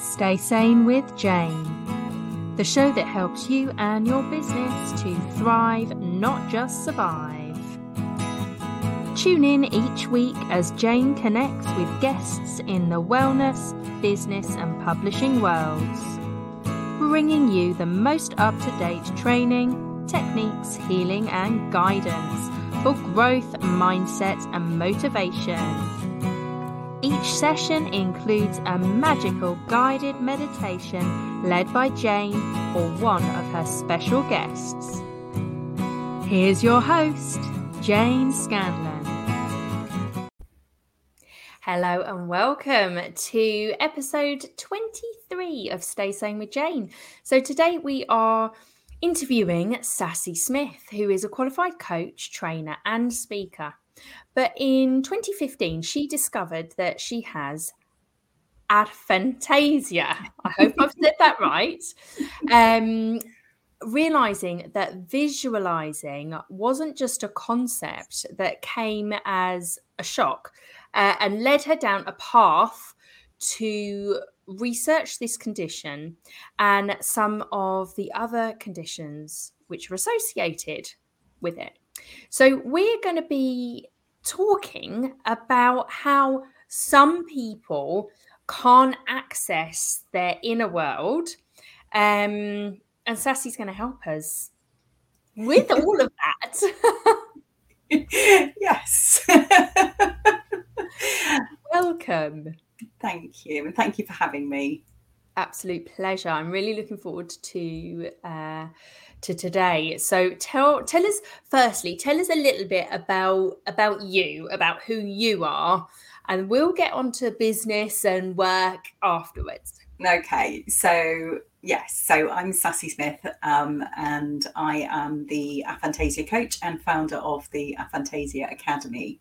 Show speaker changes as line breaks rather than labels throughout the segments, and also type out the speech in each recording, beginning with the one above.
Stay Sane with Jane, the show that helps you and your business to thrive, not just survive. Tune in each week as Jane connects with guests in the wellness, business, and publishing worlds, bringing you the most up to date training, techniques, healing, and guidance for growth, mindset, and motivation. Each session includes a magical guided meditation led by Jane or one of her special guests. Here's your host, Jane Scanlon. Hello and welcome to episode 23 of Stay Sane with Jane. So today we are interviewing Sassy Smith, who is a qualified coach, trainer, and speaker. But in 2015, she discovered that she has aphantasia. I hope I've said that right. Um, realizing that visualizing wasn't just a concept that came as a shock uh, and led her down a path to research this condition and some of the other conditions which are associated with it. So, we're going to be talking about how some people can't access their inner world. Um, and Sassy's going to help us with all of that.
yes.
Welcome.
Thank you. And thank you for having me.
Absolute pleasure. I'm really looking forward to uh, to today. So tell tell us firstly, tell us a little bit about about you, about who you are, and we'll get on to business and work afterwards.
Okay, so yes, so I'm Sassy Smith, um, and I am the Aphantasia coach and founder of the Aphantasia Academy.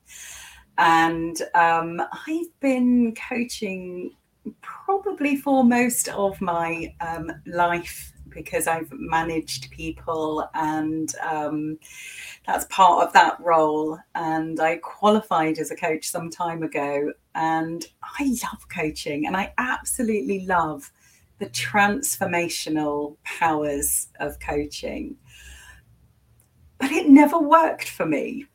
And um, I've been coaching probably for most of my um, life because I've managed people and um, that's part of that role. And I qualified as a coach some time ago and I love coaching and I absolutely love the transformational powers of coaching. But it never worked for me.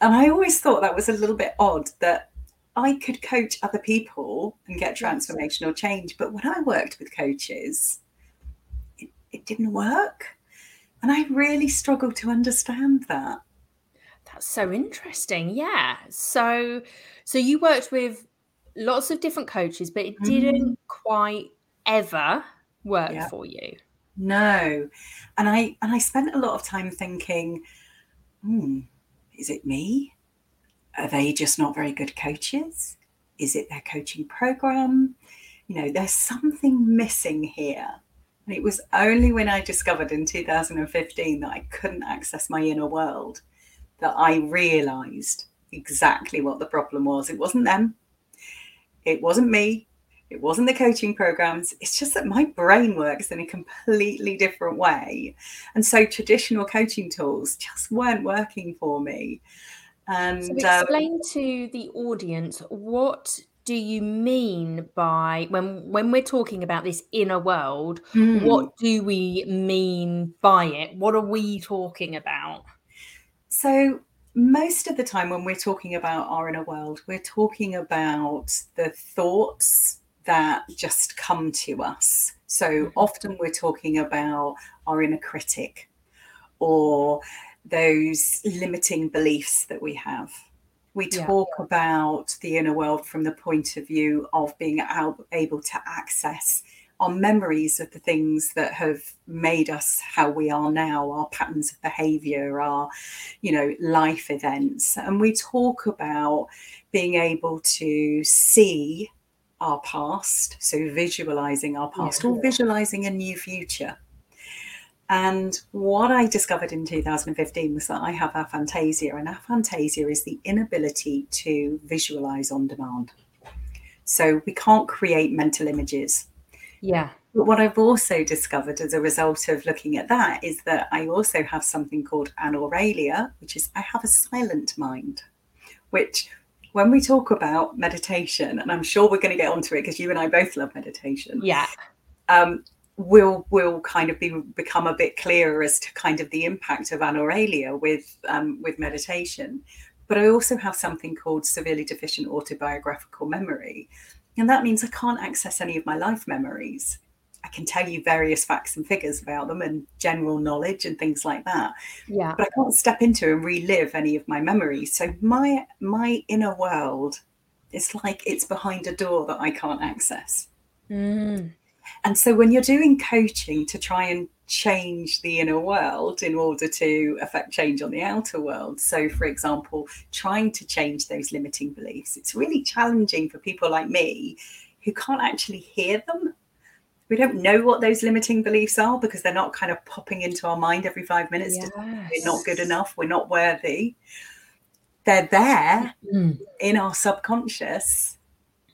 And I always thought that was a little bit odd that I could coach other people and get transformational change. But when I worked with coaches, it, didn't work. And I really struggled to understand that.
That's so interesting. Yeah. So so you worked with lots of different coaches, but it didn't mm. quite ever work yeah. for you.
No. And I and I spent a lot of time thinking, hmm, is it me? Are they just not very good coaches? Is it their coaching program? You know, there's something missing here. And it was only when I discovered in 2015 that I couldn't access my inner world that I realized exactly what the problem was. It wasn't them, it wasn't me, it wasn't the coaching programs. It's just that my brain works in a completely different way. And so traditional coaching tools just weren't working for me. And
so um, explain um, to the audience what do you mean by when when we're talking about this inner world mm. what do we mean by it what are we talking about
so most of the time when we're talking about our inner world we're talking about the thoughts that just come to us so mm-hmm. often we're talking about our inner critic or those limiting beliefs that we have. We talk yeah. about the inner world from the point of view of being able to access our memories of the things that have made us how we are now, our patterns of behavior, our, you know, life events. And we talk about being able to see our past, so visualizing our past yeah. or visualizing a new future. And what I discovered in 2015 was that I have aphantasia, and aphantasia is the inability to visualize on demand. So we can't create mental images.
Yeah.
But what I've also discovered as a result of looking at that is that I also have something called anauralia, which is I have a silent mind, which when we talk about meditation, and I'm sure we're going to get onto it because you and I both love meditation.
Yeah.
Um, will will kind of be become a bit clearer as to kind of the impact of anauralia with um, with meditation. But I also have something called severely deficient autobiographical memory, and that means I can't access any of my life memories. I can tell you various facts and figures about them and general knowledge and things like that.
Yeah.
But I can't step into and relive any of my memories. So my my inner world is like it's behind a door that I can't access.
Mm.
And so when you're doing coaching to try and change the inner world in order to affect change on the outer world. So, for example, trying to change those limiting beliefs, it's really challenging for people like me who can't actually hear them. We don't know what those limiting beliefs are because they're not kind of popping into our mind every five minutes.
Yes.
We're not good enough. We're not worthy. They're there
Mm.
in our subconscious.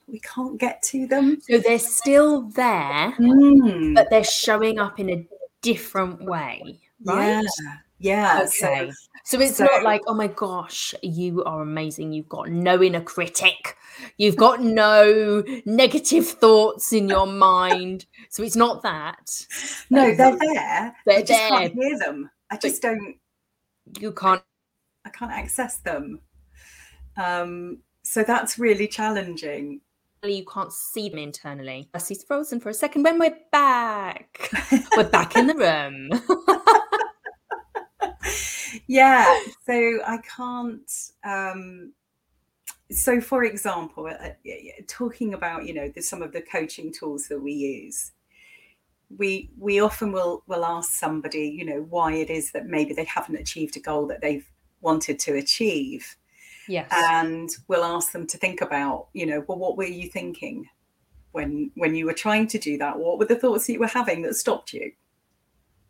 We can't get to them.
So they're still there,
Mm.
but they're showing up in a different way, right?
Yeah. Yeah.
Okay.
So
So it's
So-
not like, oh my gosh, you are amazing. You've got no inner critic. You've got no negative thoughts in your mind. So it's not that.
no, they're there.
They're
I just can't
there.
hear them. I just don't.
You can't.
I can't access them. Um, so that's really challenging.
You can't see them internally. She's frozen for a second. When we're back, we're back in the room.
yeah. So I can't. Um, so, for example, uh, talking about you know the, some of the coaching tools that we use, we we often will will ask somebody you know why it is that maybe they haven't achieved a goal that they've wanted to achieve
yes.
and we'll ask them to think about you know well what were you thinking when when you were trying to do that? What were the thoughts that you were having that stopped you?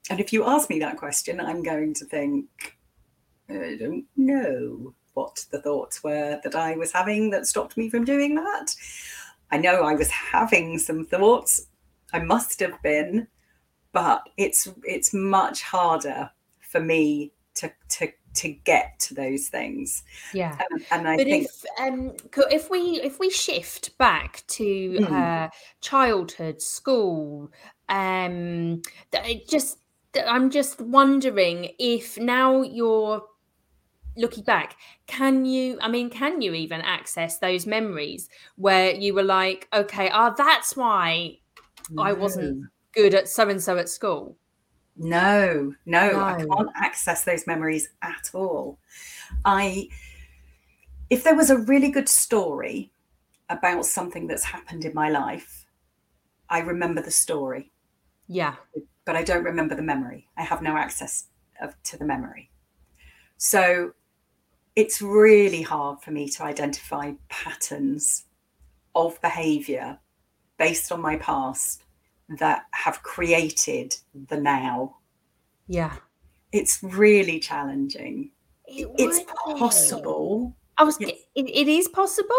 And if you ask me that question i'm going to think i don't know what the thoughts were that i was having that stopped me from doing that. I know i was having some thoughts. I must have been but it's it's much harder for me to to to get to those things
yeah.
and, and i
but
think
if um if we if we shift back to
Mm.
uh childhood school um just i'm just wondering if now you're looking back can you i mean can you even access those memories where you were like okay ah that's why I wasn't good at so and so at school
No, no, I can't access those memories at all. I, if there was a really good story about something that's happened in my life, I remember the story,
yeah
but I don't remember the memory. I have no access of, to the memory. So it's really hard for me to identify patterns of behavior based on my past that have created the now
yeah
it's really challenging.
It
It's
would be.
possible.
I was. It, it is possible.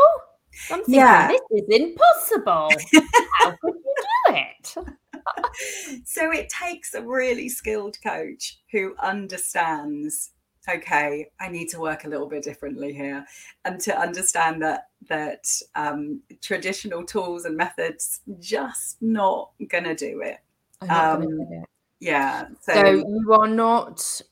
I'm thinking,
Yeah.
this is impossible. How could you do it?
So it takes a really skilled coach who understands, okay, I need to work a little bit differently here. And to understand that that um, traditional tools and methods just not gonna do it.
Gonna
Um,
do it.
Yeah.
So
So,
you are not.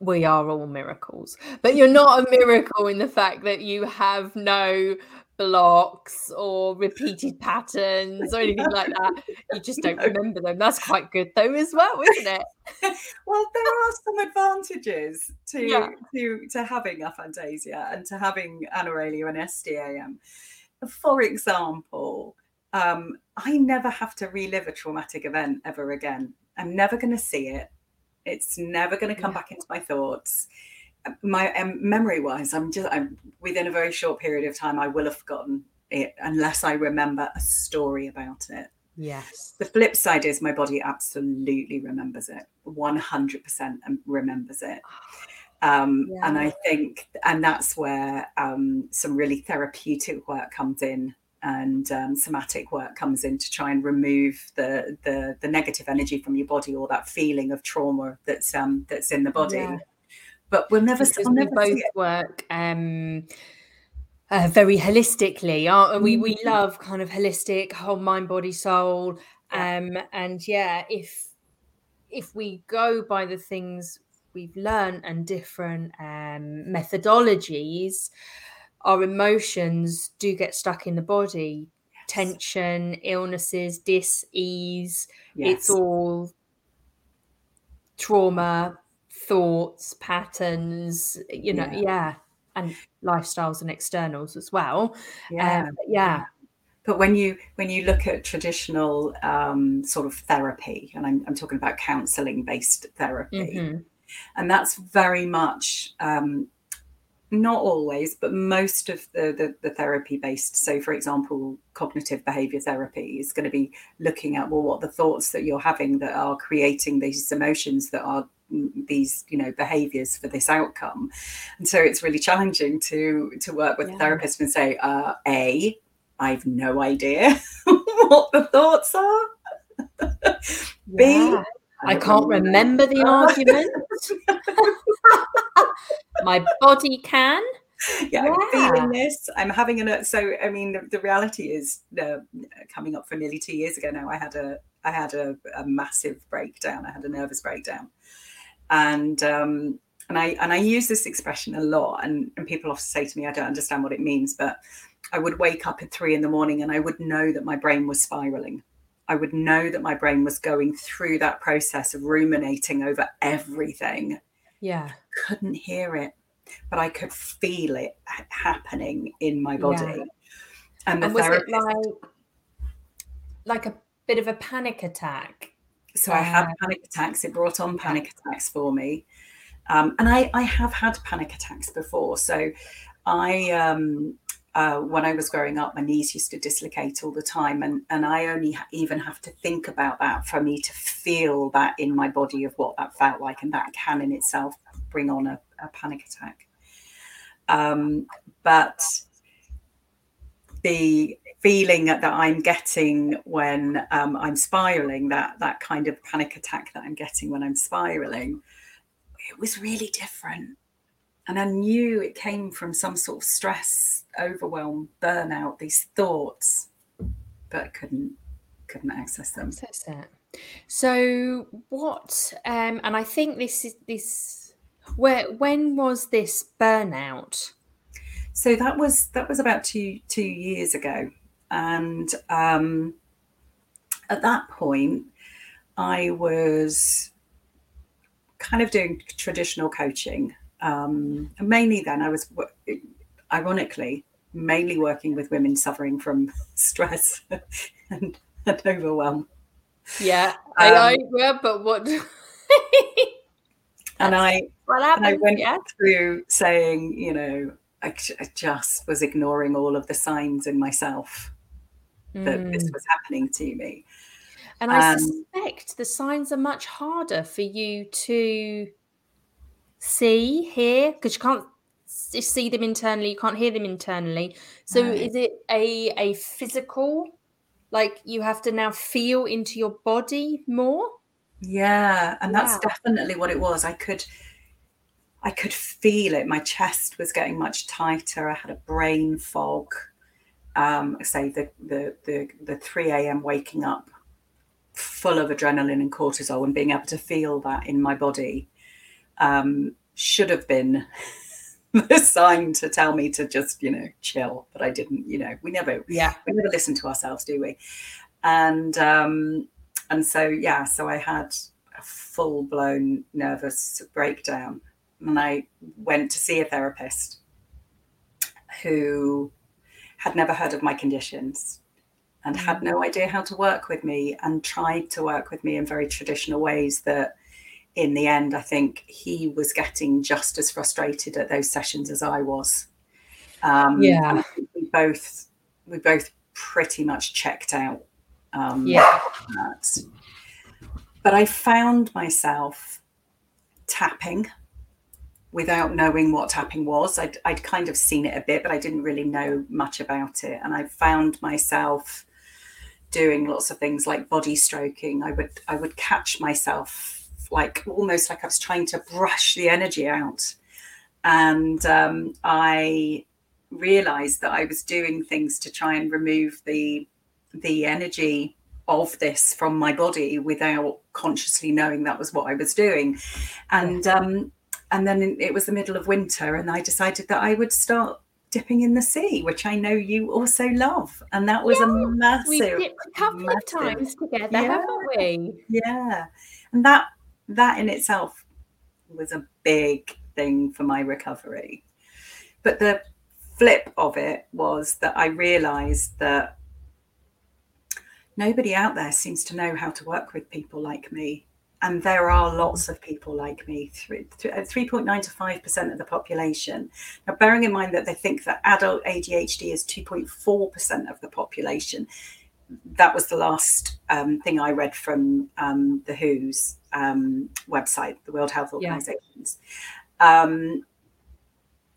We are all miracles, but you're not a miracle in the fact that you have no blocks or repeated patterns or anything like that. You just don't
No.
remember them. That's quite good, though, as well, isn't it?
well, there are some advantages to
Yeah.
to to having aphantasia and to having anauralia and SDAM. For example, um, I never have to relive a traumatic event ever again. I'm never going to see it. It's never going to come
Yeah.
back into my thoughts. My um, memory wise, I'm just I'm within a very short period of time. I will have forgotten it unless I remember a story about it.
Yes.
The flip side is my body absolutely remembers it, 100% and remembers it. Um, And I think, and that's where um, some really therapeutic work comes in and um, somatic work comes in to try and remove the, the the negative energy from your body or that feeling of trauma that's um, that's in the body.
Yeah.
But we'll never,
because
I'll
we
never see
both work um uh, very holistically. Aren't we? We
Mm-hmm.
love kind of holistic, whole mind, body, soul. Um, and yeah, if if we go by the things we've learned and different um, methodologies, our emotions do get stuck in the body. Tension, illnesses, dis-ease, it's all trauma, thoughts, patterns, you know,
Yeah.
yeah, and lifestyles and externals as well.
Yeah.
Um, but yeah,
But when you when you look at traditional um, sort of therapy, and I'm, I'm talking about counselling based therapy,
mhm,
and that's very much um, not always, but most of the, the, the therapy based. So, for example, cognitive behavior therapy is going to be looking at well, what the thoughts that you're having that are creating these emotions that are these you know behaviors for this outcome and so it's really challenging to to work with
Yeah.
a therapist and say uh a i've no idea what the thoughts are B,
yeah. I
don't
can't remember the argument. My body can.
yeah, I'm feeling this. I'm having a so. I mean, the, the reality is, uh, coming up for nearly two years ago now. I had a I had a, a massive breakdown. I had a nervous breakdown, and um, and I and I use this expression a lot. And and people often say to me, I don't understand what it means, but I would wake up at three in the morning and I would know that my brain was spiraling. I would know that my brain was going through that process of ruminating over everything
Yeah.
couldn't hear it, but I could feel it happening in my body.
Yeah.
And the
And was it like like a bit of a panic attack?
So I had panic attacks. It brought on panic attacks for me. Um, and I, I have had panic attacks before. So I, um, uh, when I was growing up, my knees used to dislocate all the time. And, and I only ha- even have to think about that for me to feel that in my body of what that felt like. And that can in itself bring on a, a panic attack. Um, but the feeling that I'm getting when um, I'm spiraling, that that kind of panic attack that I'm getting when I'm spiraling, it was really different. And I knew it came from some sort of stress, overwhelm, burnout, these thoughts, but I couldn't couldn't access them.
Access it. So what um and I think this is this where when was this burnout?
So that was that was about two two years ago, and um, at that point, I was kind of doing traditional coaching. Um, and mainly then, I was ironically mainly working with women suffering from stress and, and overwhelm.
Yeah.
I- I-
yeah, but what
And I
what
and I went
Yeah.
through saying, you know, I just was ignoring all of the signs in myself that this
Mm.
was happening to me.
And I
um,
suspect the signs are much harder for you to see, hear, because you can't see them internally, you can't hear them internally. So
No.
is it a a physical, like you have to now feel into your body more?
Yeah, and that's definitely what it was. I could I could feel it. My chest was getting much tighter. I had a brain fog. Um, say the the the the 3 a.m. waking up full of adrenaline and cortisol and being able to feel that in my body um, should have been the sign to tell me to just, you know, chill. But I didn't, you know, we never
Yeah.
we never listen to ourselves, do we? And um, and so yeah, so I had a full blown nervous breakdown, and I went to see a therapist who had never heard of my conditions and had no idea how to work with me and tried to work with me in very traditional ways that in the end i think he was getting just as frustrated at those sessions as i was um,
Yeah.
and I think we both we both pretty much checked out um,
Yeah.
that. But I found myself tapping without knowing what tapping was. I'd, I'd kind of seen it a bit, but I didn't really know much about it. And I found myself doing lots of things like body stroking. I would I would catch myself like almost like I was trying to brush the energy out. And um, I realized that I was doing things to try and remove the the energy of this from my body without consciously knowing that was what I was doing. And um, and then it was the middle of winter, and I decided that I would start dipping in the sea, which I know you also love. And that was yeah, a massive. We
dipped a couple massive, of times together, yeah, haven't we?
Yeah, and that that in itself was a big thing for my recovery. But the flip of it was that I realized that nobody out there seems to know how to work with people like me. And there are lots of people like me, 3.9 uh, to 5% of the population. Now, bearing in mind that they think that adult ADHD is 2.4% of the population, that was the last um, thing I read from um, the WHO's um, website, the World Health Organization's. Yeah. Um,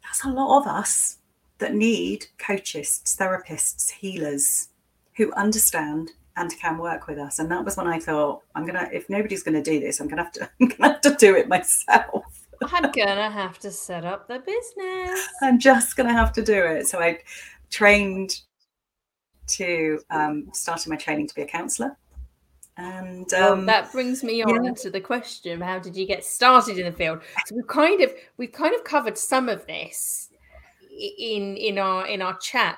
that's a lot of us that need coaches, therapists, healers who understand and can work with us. And that was when I thought, I'm gonna if nobody's gonna do this, I'm gonna have to I'm gonna have to do it myself.
I'm gonna have to set up the business.
I'm just gonna have to do it. So I trained to um started my training to be a counselor. And um,
well, that brings me on yeah. to the question: How did you get started in the field? So we've kind of we've kind of covered some of this in in our in our chat,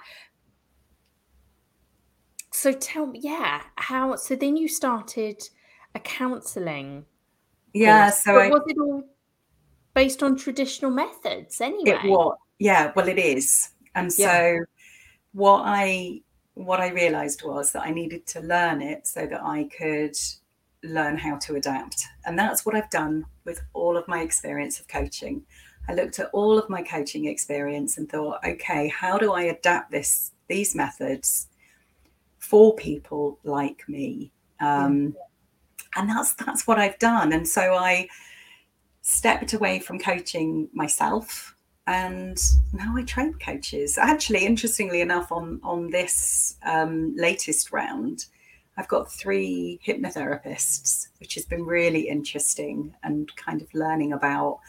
so tell me, yeah, how? So then you started a counselling.
Yeah. Course. So
I, was it all based on traditional methods anyway?
It was. Yeah. Well, it is. And so what I what I realised was that I needed to learn it so that I could learn how to adapt. And that's what I've done with all of my experience of coaching. I looked at all of my coaching experience and thought, okay, how do I adapt this these methods for people like me. Um, and that's that's what I've done. And so I stepped away from coaching myself and now I train coaches. Actually, interestingly enough, on on this um, latest round, I've got three hypnotherapists, which has been really interesting and kind of learning about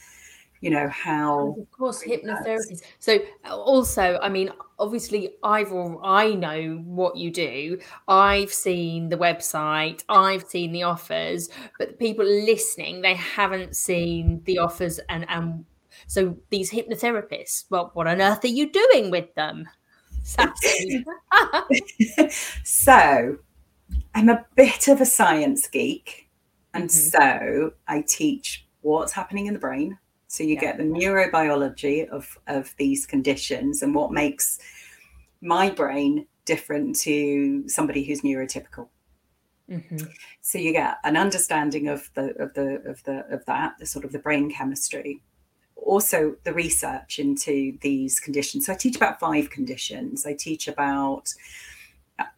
you know how
of course hypnotherapy so also i mean obviously i've i know what you do. I've seen the website. I've seen the offers. But the people listening they haven't seen the offers and and so these hypnotherapists well what on earth are you doing with them?
So i'm a bit of a science geek. And mm-hmm. so i teach what's happening in the brain so you yeah. get the neurobiology of, of these conditions and what makes my brain different to somebody who's neurotypical. Mm-hmm. So you get an understanding of the of the of the of that, the sort of the brain chemistry, also the research into these conditions. So I teach about five conditions. I teach about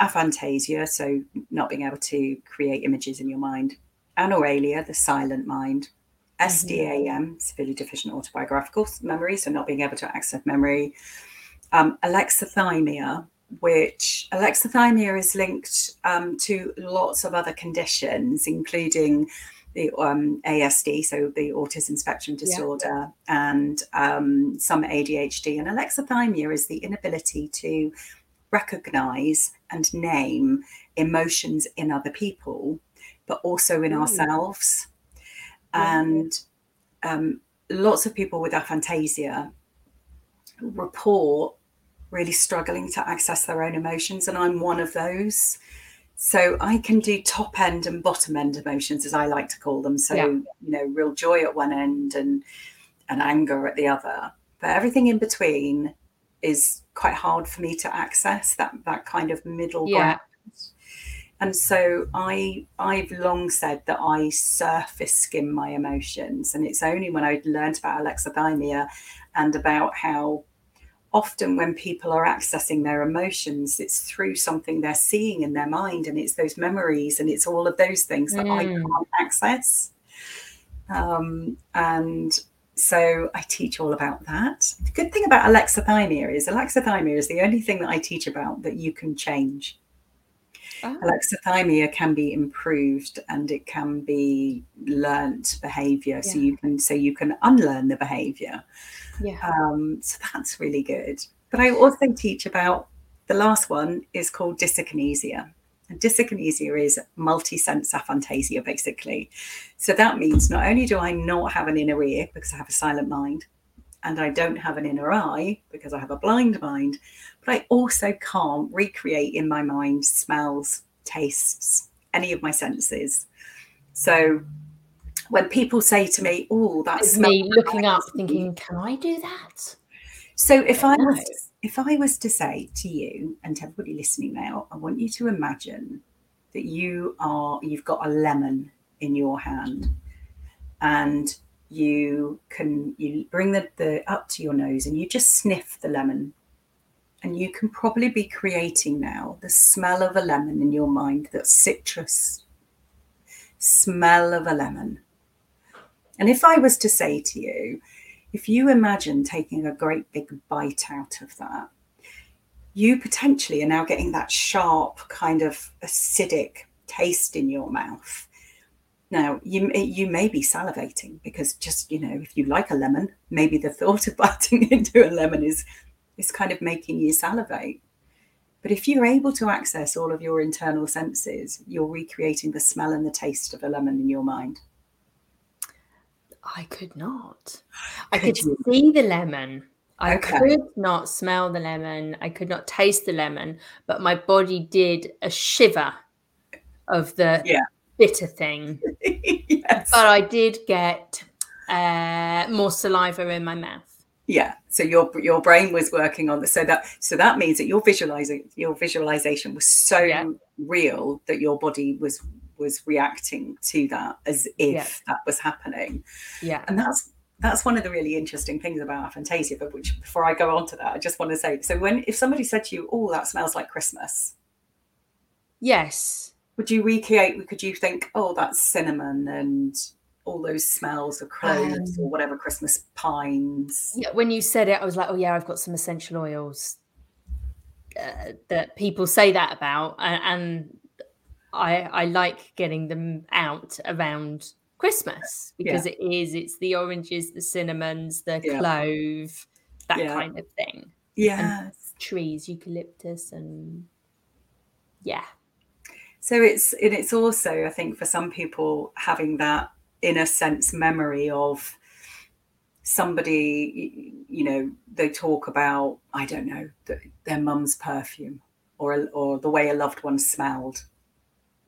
aphantasia, so not being able to create images in your mind, anauralia, the silent mind, SDAM, mm-hmm. severely deficient autobiographical memory, so not being able to access memory. Um, alexithymia, which alexithymia is linked um, to lots of other conditions, including the um, ASD, so the autism spectrum disorder, yeah. and um, some ADHD. And alexithymia is the inability to recognize and name emotions in other people, but also in Ooh. ourselves. And um, lots of people with aphantasia report really struggling to access their own emotions. And I'm one of those. So I can do top end and bottom end emotions, as I like to call them. So, yeah. you know, real joy at one end and and anger at the other. But everything in between is quite hard for me to access that that kind of middle yeah. ground. And so I I've long said that I surface skim my emotions. And it's only when I learned about alexithymia and about how often when people are accessing their emotions, it's through something they're seeing in their mind, and it's those memories and it's all of those things that mm. I can't access. Um, and so I teach all about that. The good thing about alexithymia is alexithymia is the only thing that I teach about that you can change. Oh. Alexithymia can be improved and it can be learnt behavior. Yeah. So you can so you can unlearn the behavior. Yeah. Um, so that's really good. But I also teach about the last one is called dyskinesia. And dyskinesia is multi-sense aphantasia, basically. So that means not only do I not have an inner ear because I have a silent mind, and I don't have an inner eye because I have a blind mind, but I also can't recreate in my mind smells, tastes, any of my senses. So when people say to me, "Oh, that's
me looking up, thinking, can I do that?"
So if I was if I was to say to you and to everybody listening now, I want you to imagine that you are you've got a lemon in your hand and you can you bring the, the up to your nose and you just sniff the lemon and you can probably be creating now the smell of a lemon in your mind that's citrus smell of a lemon. And if i was to say to you if you imagine taking a great big bite out of that you potentially are now getting that sharp kind of acidic taste in your mouth. Now, you you may be salivating because just you know, if you like a lemon, maybe the thought of biting into a lemon is is kind of making you salivate. But if you're able to access all of your internal senses, you're recreating the smell and the taste of a lemon in your mind.
I could not. I could, could see the lemon. I okay. could not smell the lemon. I could not taste the lemon, but my body did a shiver of the
yeah
bitter thing. yes. But I did get uh, more saliva in my mouth.
Yeah. So your your brain was working on this. So that so that means that your visualizing your visualization was so yeah. real that your body was was reacting to that as if yeah. that was happening.
Yeah.
And that's that's one of the really interesting things about aphantasia. But which before I go on to that, I just want to say so when if somebody said to you, Oh, that smells like Christmas.
Yes
would you recreate could you think oh that's cinnamon and all those smells of cloves um, or whatever christmas pines
yeah when you said it i was like oh yeah i've got some essential oils uh, that people say that about and, i i like getting them out around christmas because yeah. it is it's the oranges the cinnamons the yeah. clove that yeah. kind of thing
yeah
trees eucalyptus and yeah
so it's and it's also, I think, for some people having that in a sense memory of somebody, you know, they talk about, I don't know, their mum's perfume or or the way a loved one smelled,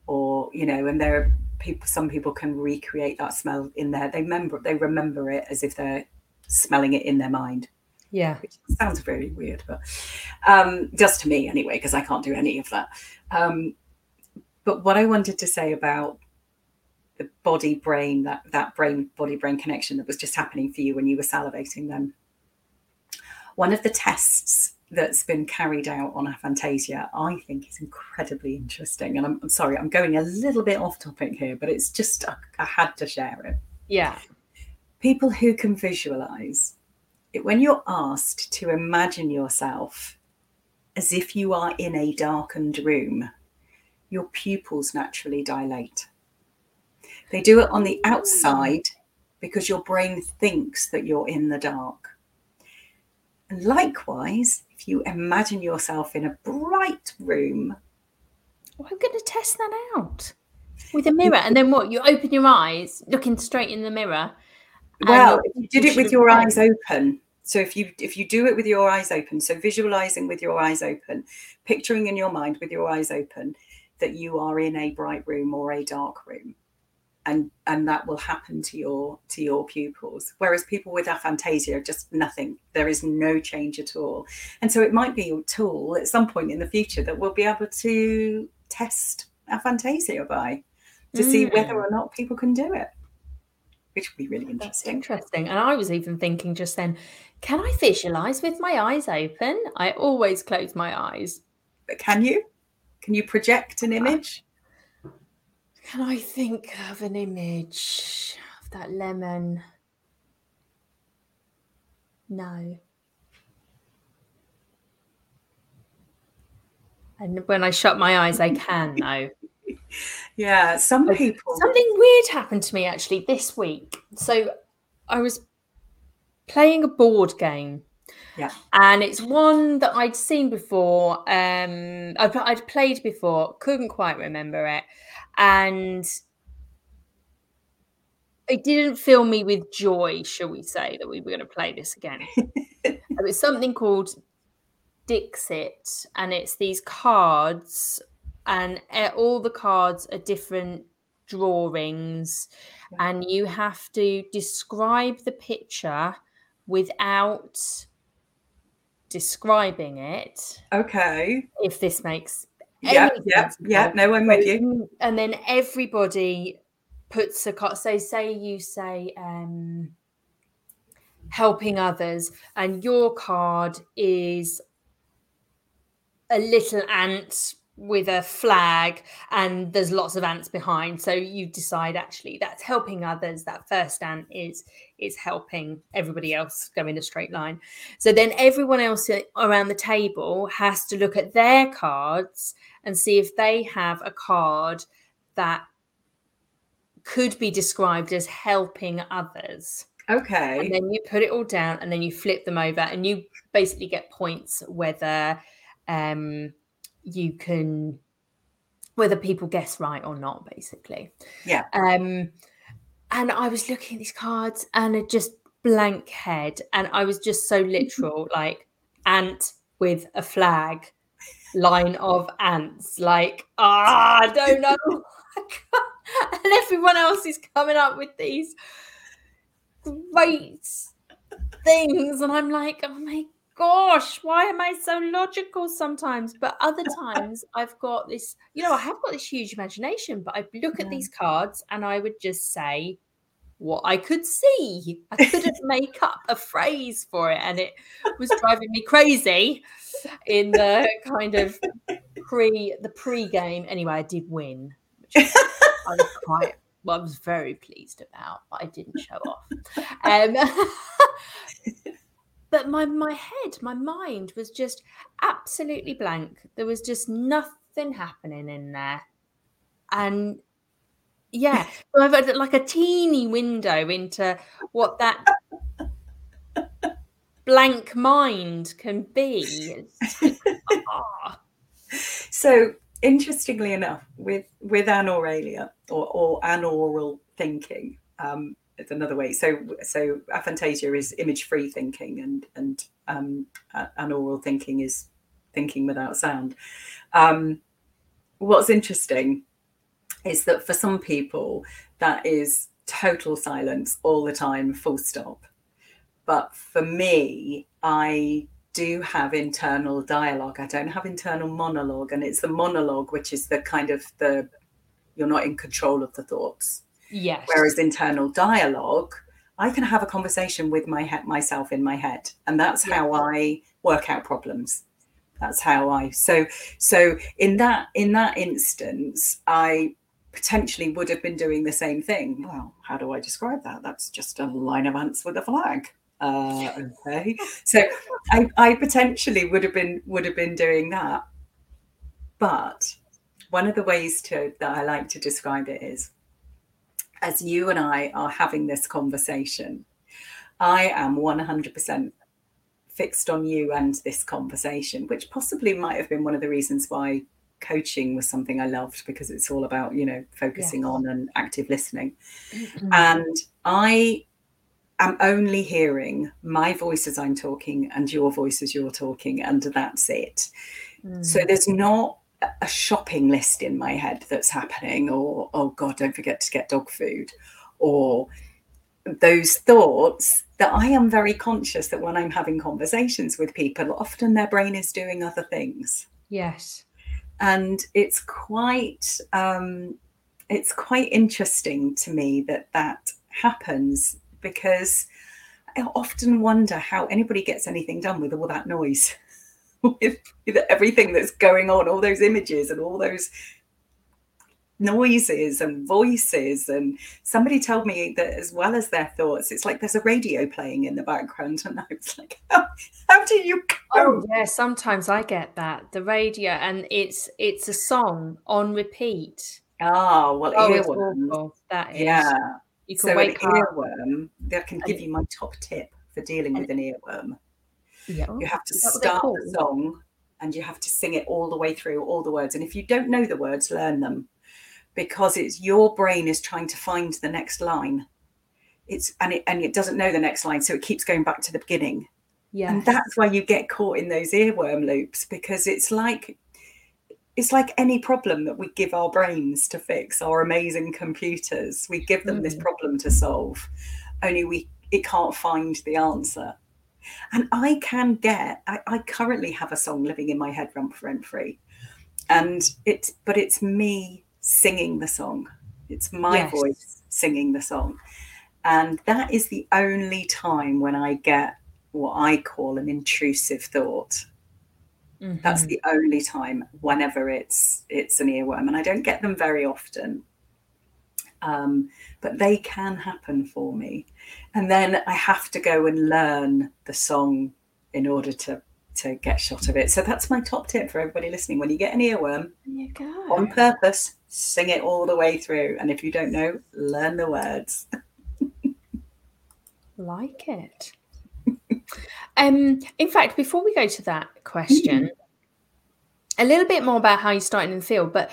or you know, and there are people. Some people can recreate that smell in there. They remember they remember it as if they're smelling it in their mind.
Yeah,
which sounds very weird, but um, just to me anyway, because I can't do any of that. Um, but what I wanted to say about the body brain, that, that brain body brain connection that was just happening for you when you were salivating them One of the tests that's been carried out on aphantasia, I think is incredibly interesting. And I'm, I'm, sorry, I'm going a little bit off topic here, but it's just, I, I had to share it.
Yeah.
People who can visualize it, when you're asked to imagine yourself as if you are in a darkened room your pupils naturally dilate. They do it on the outside because your brain thinks that you're in the dark. And likewise, if you imagine yourself in a bright room.
Well, I'm going to test that out with a mirror. And then what? You open your eyes, looking straight in the mirror.
Well, if you did it with your eyes open, so if you if you do it with your eyes open, so visualizing with your eyes open, picturing in your mind with your eyes open, that you are in a bright room or a dark room and and that will happen to your to your pupils. Whereas people with aphantasia just nothing. There is no change at all. And so it might be a tool at some point in the future that we'll be able to test aphantasia by to mm. see whether or not people can do it which would be really interesting.
That's interesting. And i was even thinking just then can i visualize with my eyes open? I always close my eyes.
But can you? Can you project an image?
Can I think of an image of that lemon? No. And when I shut my eyes, I can now.
yeah, some people.
Something weird happened to me actually this week. So I was playing a board game
Yeah.
And it's one that I'd seen before. Um, I'd, I'd played before, couldn't quite remember it. And it didn't fill me with joy, shall we say, that we were going to play this again. it was something called Dixit, and it's these cards, and all the cards are different drawings, and you have to describe the picture without describing it.
Okay.
If this makes
yeah, yeah, yeah. No, I'm with you.
And then everybody puts a card. So say you say um, helping others, and your card is a little ant with a flag and there's lots of ants behind. So you decide actually that's helping others. That first ant is is helping everybody else go in a straight line. So then everyone else around the table has to look at their cards and see if they have a card that could be described as helping others.
Okay.
And then you put it all down and then you flip them over and you basically get points whether um you can whether people guess right or not basically.
Yeah.
Um and i was looking at these cards and it just blank head and i was just so literal like ant with a flag line of ants like ah, i don't know. And everyone else is coming up with these great things and i'm like oh my gosh, why am I so logical sometimes? But other times I've got this, you know, I have got this huge imagination, but I look at these cards and I would just say what I could see. I couldn't make up a phrase for it. And it was driving me crazy in the kind of pre the pre-game. Anyway, I did win. I was quite well, I was very pleased about, but I didn't show off. Um, but my my head my mind was just absolutely blank. There was just nothing happening in there. And yeah so i've had like a teeny window into what that blank mind can be.
Ah. so interestingly enough with with anauralia or, or anaural thinking um, it's another way. So so aphantasia is image free thinking, and and um, anaural thinking is thinking without sound. Um, what's interesting is that for some people that is total silence all the time, full stop. But for me, I do have internal dialogue. I don't have internal monologue, and it's the monologue which is the kind of the you're not in control of the thoughts
Yes.
Whereas internal dialogue, I can have a conversation with my head, myself in my head, and that's yeah. how I work out problems. That's how I. So so in that in that instance, I potentially would have been doing the same thing. Well, how do I describe that? That's just a line of ants with a flag. Uh, okay, so I, I potentially would have been would have been doing that, but one of the ways to that I like to describe it is as you and I are having this conversation, I am 100% fixed on you and this conversation, which possibly might have been one of the reasons why coaching was something I loved because it's all about, you know, focusing on and active listening. Mm-hmm. And I am only hearing my voice as I'm talking and your voice as you're talking, and that's it. Mm. So there's not a shopping list in my head that's happening, or oh God, don't forget to get dog food, or those thoughts that I am very conscious that when I'm having conversations with people, often their brain is doing other things.
Yes.
And it's quite um, it's quite interesting to me that that happens because I often wonder how anybody gets anything done with all that noise. with, with everything that's going on, all those images and all those noises and voices. And somebody told me that as well as their thoughts it's like there's a radio playing in the background. And i was like how, how do you
oh yeah sometimes i get that. The radio and it's it's a song on repeat.
Oh well oh, earworms.
that is.
Yeah. You can so wake an earworm that can give you my top tip for dealing with an earworm Yeah. You have to start the song and you have to sing it all the way through, all the words. And if you don't know the words, learn them because it's your brain is trying to find the next line. It's and it and it doesn't know the next line, so it keeps going back to the beginning. Yeah. And that's why you get caught in those earworm loops because it's like it's like any problem that we give our brains to fix our amazing computers. We give them mm. this problem to solve, only we it can't find the answer. And I can get, I, I currently have a song living in my head rent rent free. And it's, but it's me singing the song. It's my yes. voice singing the song. And that is the only time when I get what I call an intrusive thought. Mm-hmm. That's the only time whenever it's it's an earworm. And I don't get them very often. Um, but they can happen for me. And then I have to go and learn the song in order to to get shot of it. So that's my top tip for everybody listening. When you get an earworm,
you go.
on purpose, sing it all the way through. And if you don't know, learn the words.
like it. um, in fact, before we go to that question, mm-hmm. a little bit more about how you started in the field, but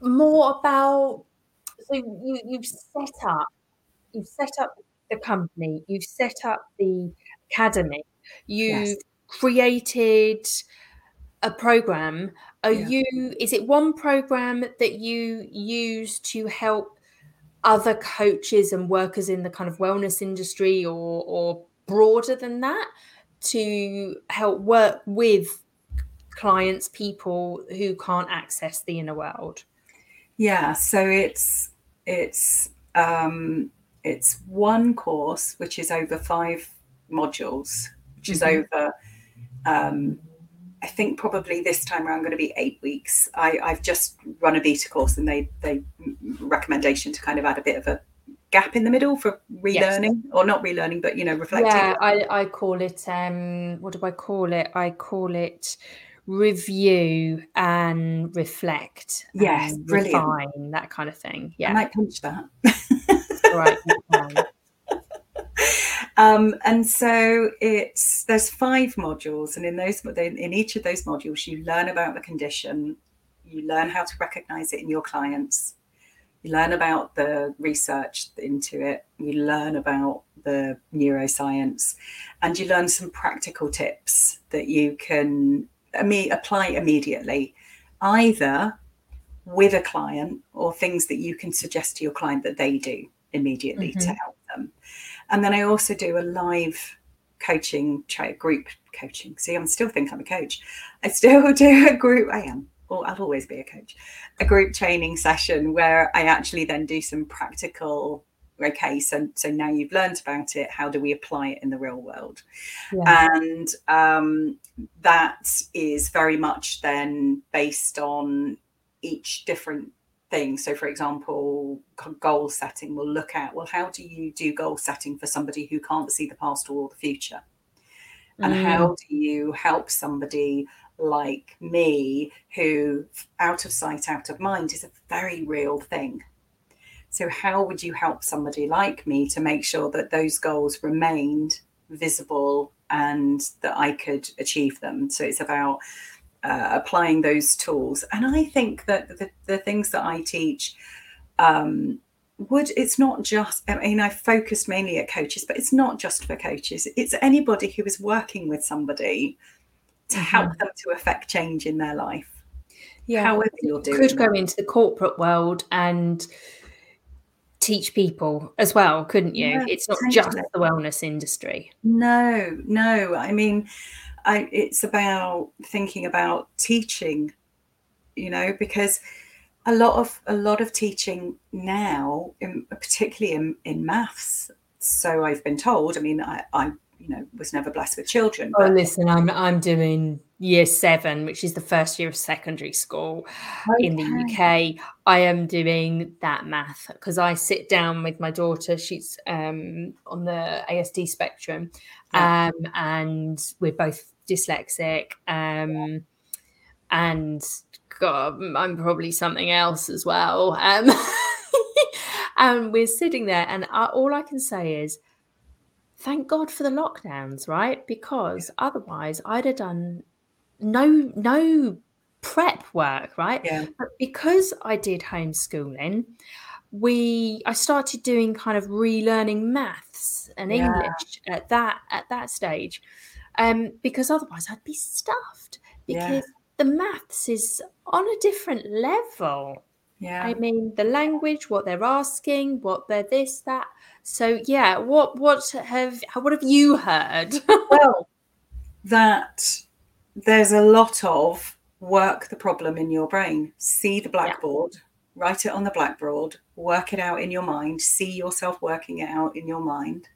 more about so you you've set up you've set up the company, you've set up the academy, you've yes. created a program. Are yeah. you is it one program that you use to help other coaches and workers in the kind of wellness industry or or broader than that to help work with clients, people who can't access the inner world?
Yeah, so it's it's um, it's one course which is over five modules, which is mm-hmm. over. Um, I think probably this time around going to be eight weeks. I, I've just run a beta course, and they they recommendation to kind of add a bit of a gap in the middle for relearning yes. or not relearning, but you know, reflecting.
Yeah, I, I call it um what do I call it? I call it review and reflect.
Yes,
and
brilliant.
refine, that kind of thing. Yeah.
I might pinch that. right. Um, and so it's there's five modules, and in those in each of those modules, you learn about the condition, you learn how to recognize it in your clients, you learn about the research into it, you learn about the neuroscience, and you learn some practical tips that you can apply immediately, either with a client or things that you can suggest to your client that they do immediately mm-hmm. to help them. And then I also do a live coaching group coaching. See, I'm still think I'm a coach. I still do a group. I am. Or I'll always be a coach. A group training session where I actually then do some practical okay so so now you've learned about it how do we apply it in the real world yeah. and um, that is very much then based on each different thing so for example goal setting We'll look at well how do you do goal setting for somebody who can't see the past or the future and mm. how do you help somebody like me who out of sight out of mind is a very real thing so, how would you help somebody like me to make sure that those goals remained visible and that I could achieve them? So, it's about uh, applying those tools. And I think that the, the things that I teach um, would, it's not just, I mean, I focused mainly at coaches, but it's not just for coaches, it's anybody who is working with somebody to mm-hmm. help them to affect change in their life.
Yeah, however you're doing. Could go into the corporate world and teach people as well, couldn't you? Yeah, it's not just the wellness industry.
No, no. I mean, I, it's about thinking about teaching, you know, because a lot of a lot of teaching now, in, particularly in, in maths. So I've been told. I mean, I, I you know was never blessed with children.
Oh, but... Oh, listen, I'm I'm doing year seven, which is the first year of secondary school okay. in the UK. I am doing that math because I sit down with my daughter. She's um, on the ASD spectrum, um, and we're both dyslexic. Um, and God, I'm probably something else as well. Um, and we're sitting there, and I, all I can say is thank God for the lockdowns, right? Because otherwise I'd have done no no prep work, right?
Yeah.
But because I did homeschooling, we I started doing kind of relearning maths and
Yeah.
English at that at that stage. Um, because otherwise I'd be stuffed
Yeah.
because the maths is on a different level.
Yeah.
I mean, the language, what they're asking, what they're this, that. So yeah, what what have what have you heard?
well, that there's a lot of work the problem in your brain, see the blackboard, write it on the blackboard, work it out in your mind, see yourself working it out in your mind.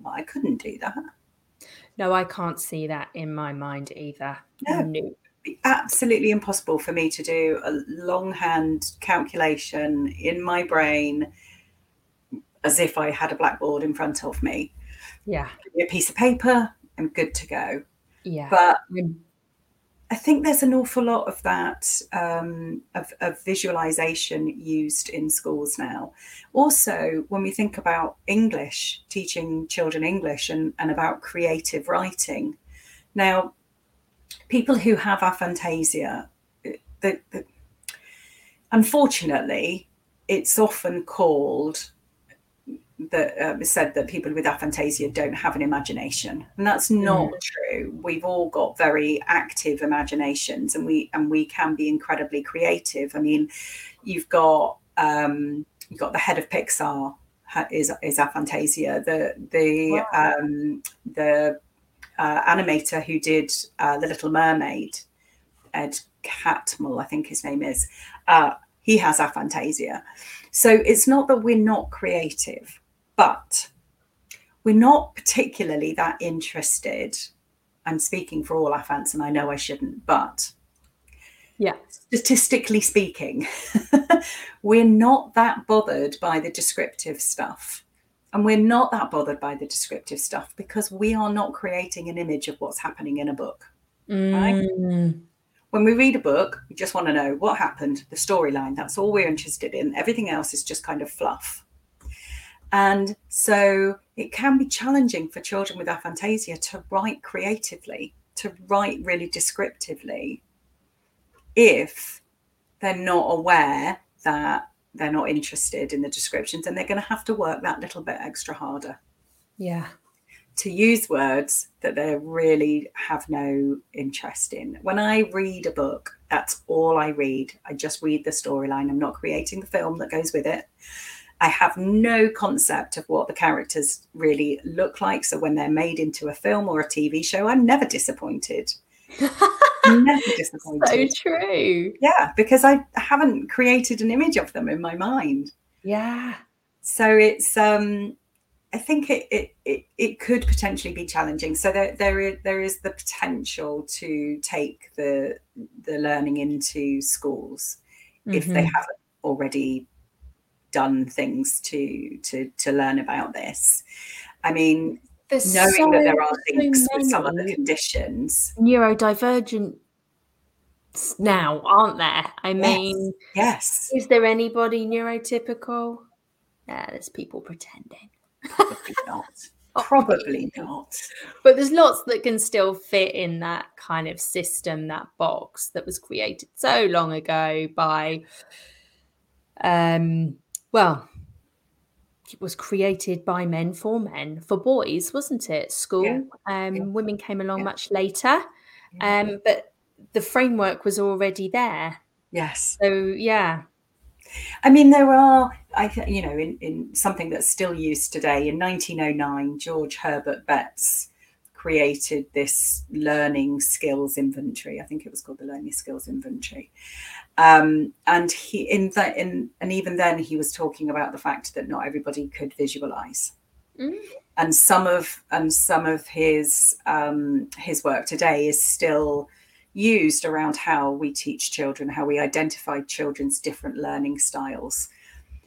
Well, I couldn't do that.
no, I can't see that in my mind either.
No.
No.
absolutely impossible for me to do a longhand calculation in my brain as if I had a blackboard in front of me.
Yeah.
A piece of paper, I'm good to go.
Yeah.
But. I think there's an awful lot of that um, of, of visualization used in schools now. Also, when we think about English, teaching children English and, and about creative writing, now people who have aphantasia, the, the, unfortunately, it's often called that uh, said that people with aphantasia don't have an imagination. And that's not true. We've all got very active imaginations and we and we can be incredibly creative. I mean you've got um you've got the head of pixar is is aphantasia. The the
Wow.
um the uh, animator who did uh, the little mermaid ed catmull i think his name is uh, he has aphantasia. So it's not that we're not creative but we're not particularly that interested. I'm speaking for all aphants, and I know I shouldn't, but
Yeah.
statistically speaking, we're not that bothered by the descriptive stuff. And we're not that bothered by the descriptive stuff because we are not creating an image of what's happening in a book.
Mm.
When we read a book, we just want to know what happened, the storyline. That's all we're interested in. Everything else is just kind of fluff. And so it can be challenging for children with aphantasia to write creatively, to write really descriptively, if they're not aware that they're not interested in the descriptions and they're going to have to work that little bit extra harder
Yeah.
to use words that they really have no interest in. When I read a book, that's all I read. I just read the storyline. I'm not creating the film that goes with it. I have no concept of what the characters really look like. So when they're made into a film or a TV show, I'm never disappointed. never
so
disappointed.
true.
Yeah, because I haven't created an image of them in my mind
Yeah.
so it's um i think it it it, it could potentially be challenging so there there is, there is the potential to take the the learning into schools if they
Mhm.
haven't already done things to to to learn about this i mean
There's
knowing
so,
that there are links with some of the conditions
neurodivergent now, aren't there? I mean,
yes
is there anybody neurotypical? Yeah, there's people pretending.
probably not probably not
But there's lots that can still fit in that kind of system, that box that was created so long ago by, um, well, it was created by men for men for boys, wasn't it? School.
Yeah.
Um,
Yeah.
Women came along
Yeah.
much later, um, but the framework was already there.
yes
So yeah,
I mean, there are, I th- you know, in, in something that's still used today. In 1909, George Herbert Betts created this learning skills inventory. I think it was called the Learning Skills Inventory. Um, and he, in that, in, and even then, he was talking about the fact that not everybody could visualize.
Mm.
And some of and some of his um, his work today is still used around how we teach children, how we identify children's different learning styles.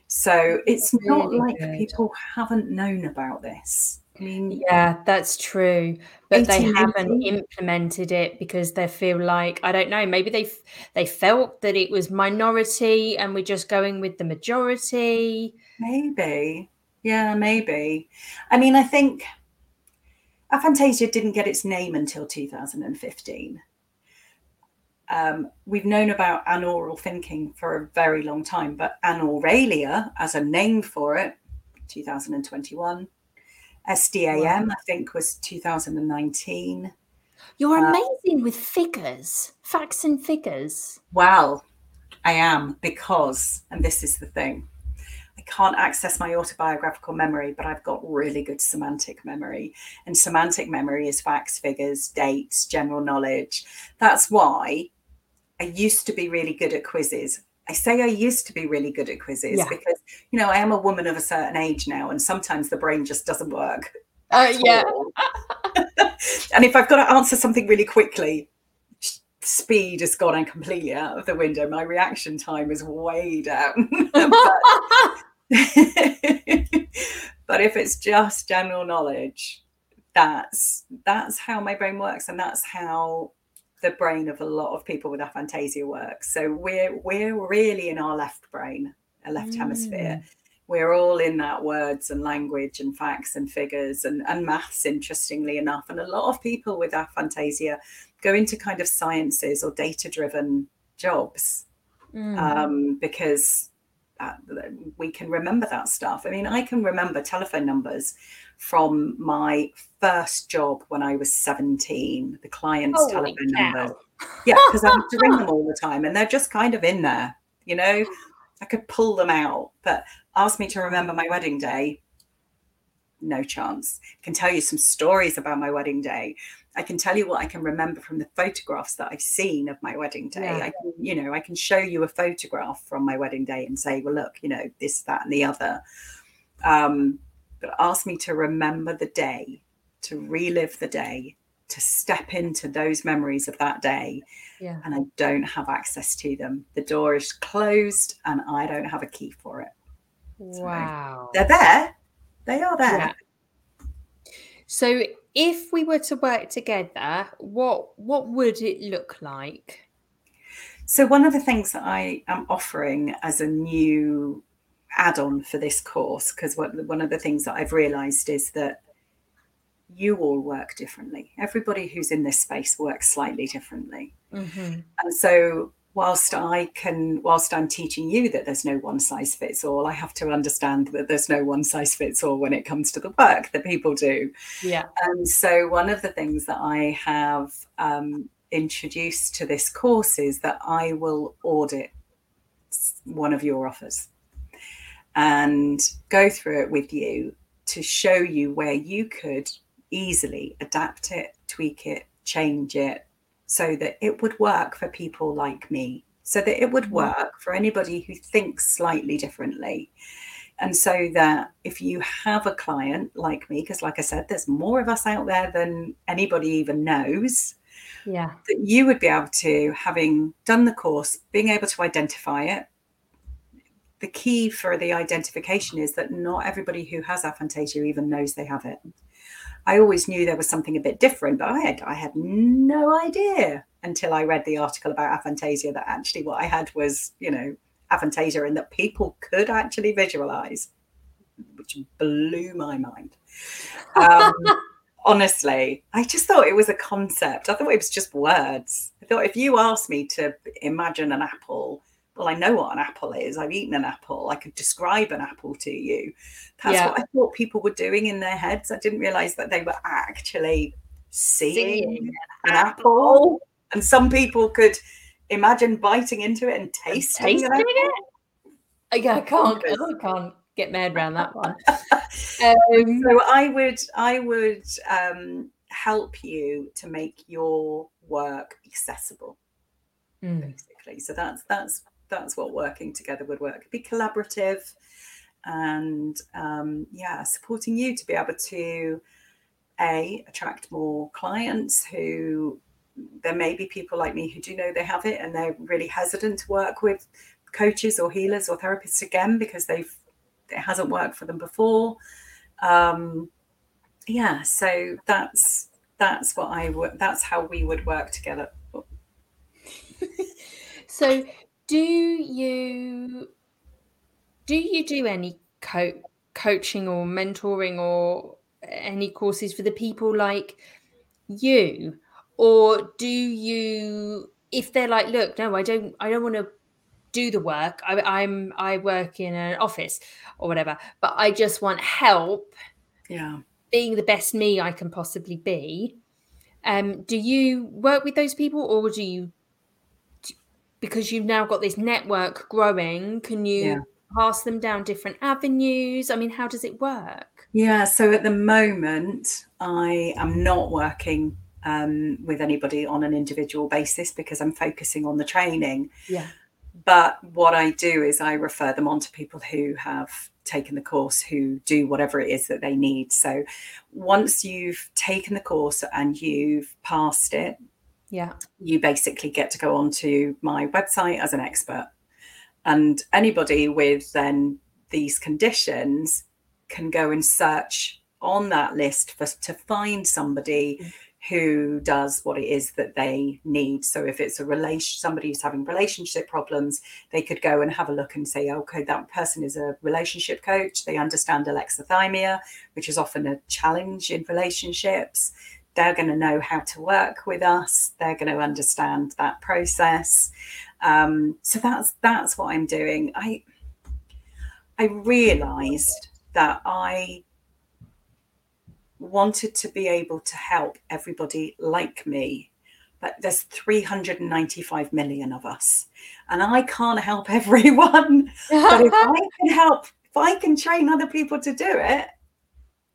So it's not like people haven't known about this. I mean,
yeah, that's true. But they haven't
19.
implemented it because they feel like I don't know. Maybe they they felt that it was minority, and we're just going with the majority.
maybe. Yeah, maybe. I mean, I think aphantasia didn't get its name until 2015 um, we've known about anaural thinking for a very long time, but anauralia as a name for it, 2021. SDAM, wow. I think, was 2019.
You're uh, amazing with figures, facts and figures.
Well, I am because, and this is the thing, I can't access my autobiographical memory, but I've got really good semantic memory. And semantic memory is facts, figures, dates, general knowledge. That's why I used to be really good at quizzes. I say I used to be really good at quizzes yeah. because, you know, I am a woman of a certain age now, and sometimes the brain just doesn't work.
Uh, yeah.
and if I've got to answer something really quickly, speed has gone and completely out of the window. My reaction time is way down. but, but if it's just general knowledge, that's that's how my brain works, and that's how the brain of a lot of people with aphantasia works. So we're we're really in our left brain, a left mm. hemisphere. We're all in that words and language and facts and figures and, and maths, interestingly enough. And a lot of people with aphantasia go into kind of sciences or data driven jobs mm. um, because uh, we can remember that stuff. I mean, I can remember telephone numbers from my first job when I was 17, the client's Holy telephone cow. number. Yeah, because I have to ring them all the time and they're just kind of in there, you know. I could pull them out, but ask me to remember my wedding day, no chance. I can tell you some stories about my wedding day. I can tell you what I can remember from the photographs that I've seen of my wedding day. Yeah. I can, you know, I can show you a photograph from my wedding day and say, well, look, you know, this, that, and the other. Um, but ask me to remember the day, to relive the day, to step into those memories of that day. Yeah. And I don't have access to them. The door is closed and I don't have a key for it.
Wow.
They're there. They are there. Yeah.
So if we were to work together, what what would it look like?
So one of the things that I am offering as a new add-on for this course because one of the things that I've realized is that you all work differently. Everybody who's in this space works slightly differently. Mm-hmm. And so whilst I can, whilst I'm teaching you that there's no one size fits all, I have to understand that there's no one size fits all when it comes to the work that people do.
Yeah.
And so one of the things that I have um, introduced to this course is that I will audit one of your offers and go through it with you to show you where you could easily adapt it, tweak it, change it so that it would work for people like me, so that it would mm-hmm. work for anybody who thinks slightly differently. And so that if you have a client like me, because like I said, there's more of us out there than anybody even knows.
Yeah.
That you would be able to, having done the course, being able to identify it, the key for the identification is that not everybody who has aphantasia even knows they have it. I always knew there was something a bit different, but I had I had no idea until I read the article about aphantasia that actually what I had was, you know, aphantasia and that people could actually visualize, which blew my mind. Um, honestly, I just thought it was a concept. I thought it was just words. I thought if you asked me to imagine an apple well, I know what an apple is. I've eaten an apple. I could describe an apple to you. That's yeah. what I thought people were doing in their heads. I didn't realize that they were actually seeing, seeing an apple. apple. And some people could imagine biting into it and tasting, tasting it.
Yeah, I can't. I can't get mad around that one.
um, so I would, I would um, help you to make your work accessible, mm. basically. So that's that's that's what working together would work. Be collaborative and um, yeah, supporting you to be able to a attract more clients who there may be people like me who do know they have it and they're really hesitant to work with coaches or healers or therapists again because they've it hasn't worked for them before. Um, yeah, so that's that's what I would that's how we would work together.
so do you do you do any co- coaching or mentoring or any courses for the people like you? Or do you if they're like look no i don't i don't want to do the work. I, i'm i work in an office or whatever but i just want help
yeah.
being the best me i can possibly be um do you work with those people or do you because you've now got this network growing can you yeah. pass them down different avenues? I mean how does it work?
Yeah so at the moment i am not working um, with anybody on an individual basis because i'm focusing on the training.
Yeah.
But what i do is i refer them on to people who have taken the course who do whatever it is that they need. So once you've taken the course and you've passed it
yeah.
You basically get to go onto my website as an expert. And anybody with then these conditions can go and search on that list for to find somebody who does what it is that they need. So if it's a relation somebody who's having relationship problems they could go and have a look and say okay that person is a relationship coach. They understand alexithymia which is often a challenge in relationships they're going to know how to work with us they're going to understand that process. Um, so that's that's what i'm doing. I i realized that i wanted to be able to help everybody like me but there's 395 million of us and i can't help everyone. But if i can help if i can train other people to do it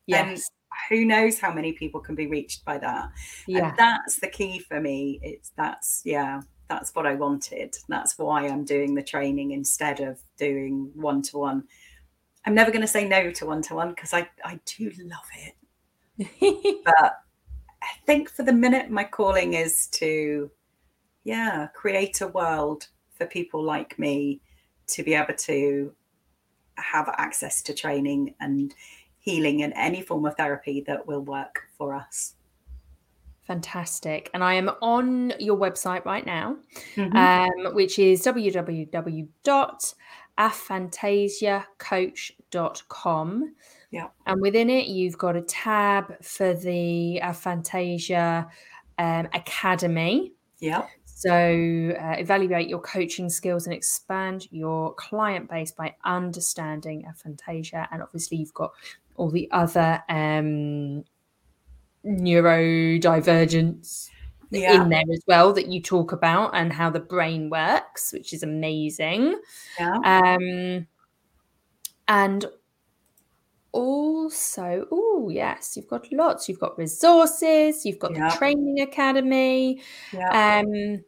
yes who knows how many people can be reached by that. Yeah. and that's the key for me. It's that's yeah that's what i wanted. That's why i'm doing the training instead of doing one-to-one. I'm never going to say no to one-to-one because i i do love it. But i think for the minute my calling is to yeah create a world for people like me to be able to have access to training and healing and any form of therapy that will work for us.
Fantastic. And I am on your website right now, mm-hmm. um, which is www.aphantasiacoach.com.
Yeah.
And within it, you've got a tab for the Aphantasia um, Academy.
Yeah.
So, uh, evaluate your coaching skills and expand your client base by understanding aphantasia. And obviously, you've got all the other um, neurodivergence yeah. in there as well that you talk about and how the brain works, which is amazing.
Yeah.
Um, and also, oh yes, you've got lots. You've got resources. You've got yeah. the training academy.
Yeah.
Um,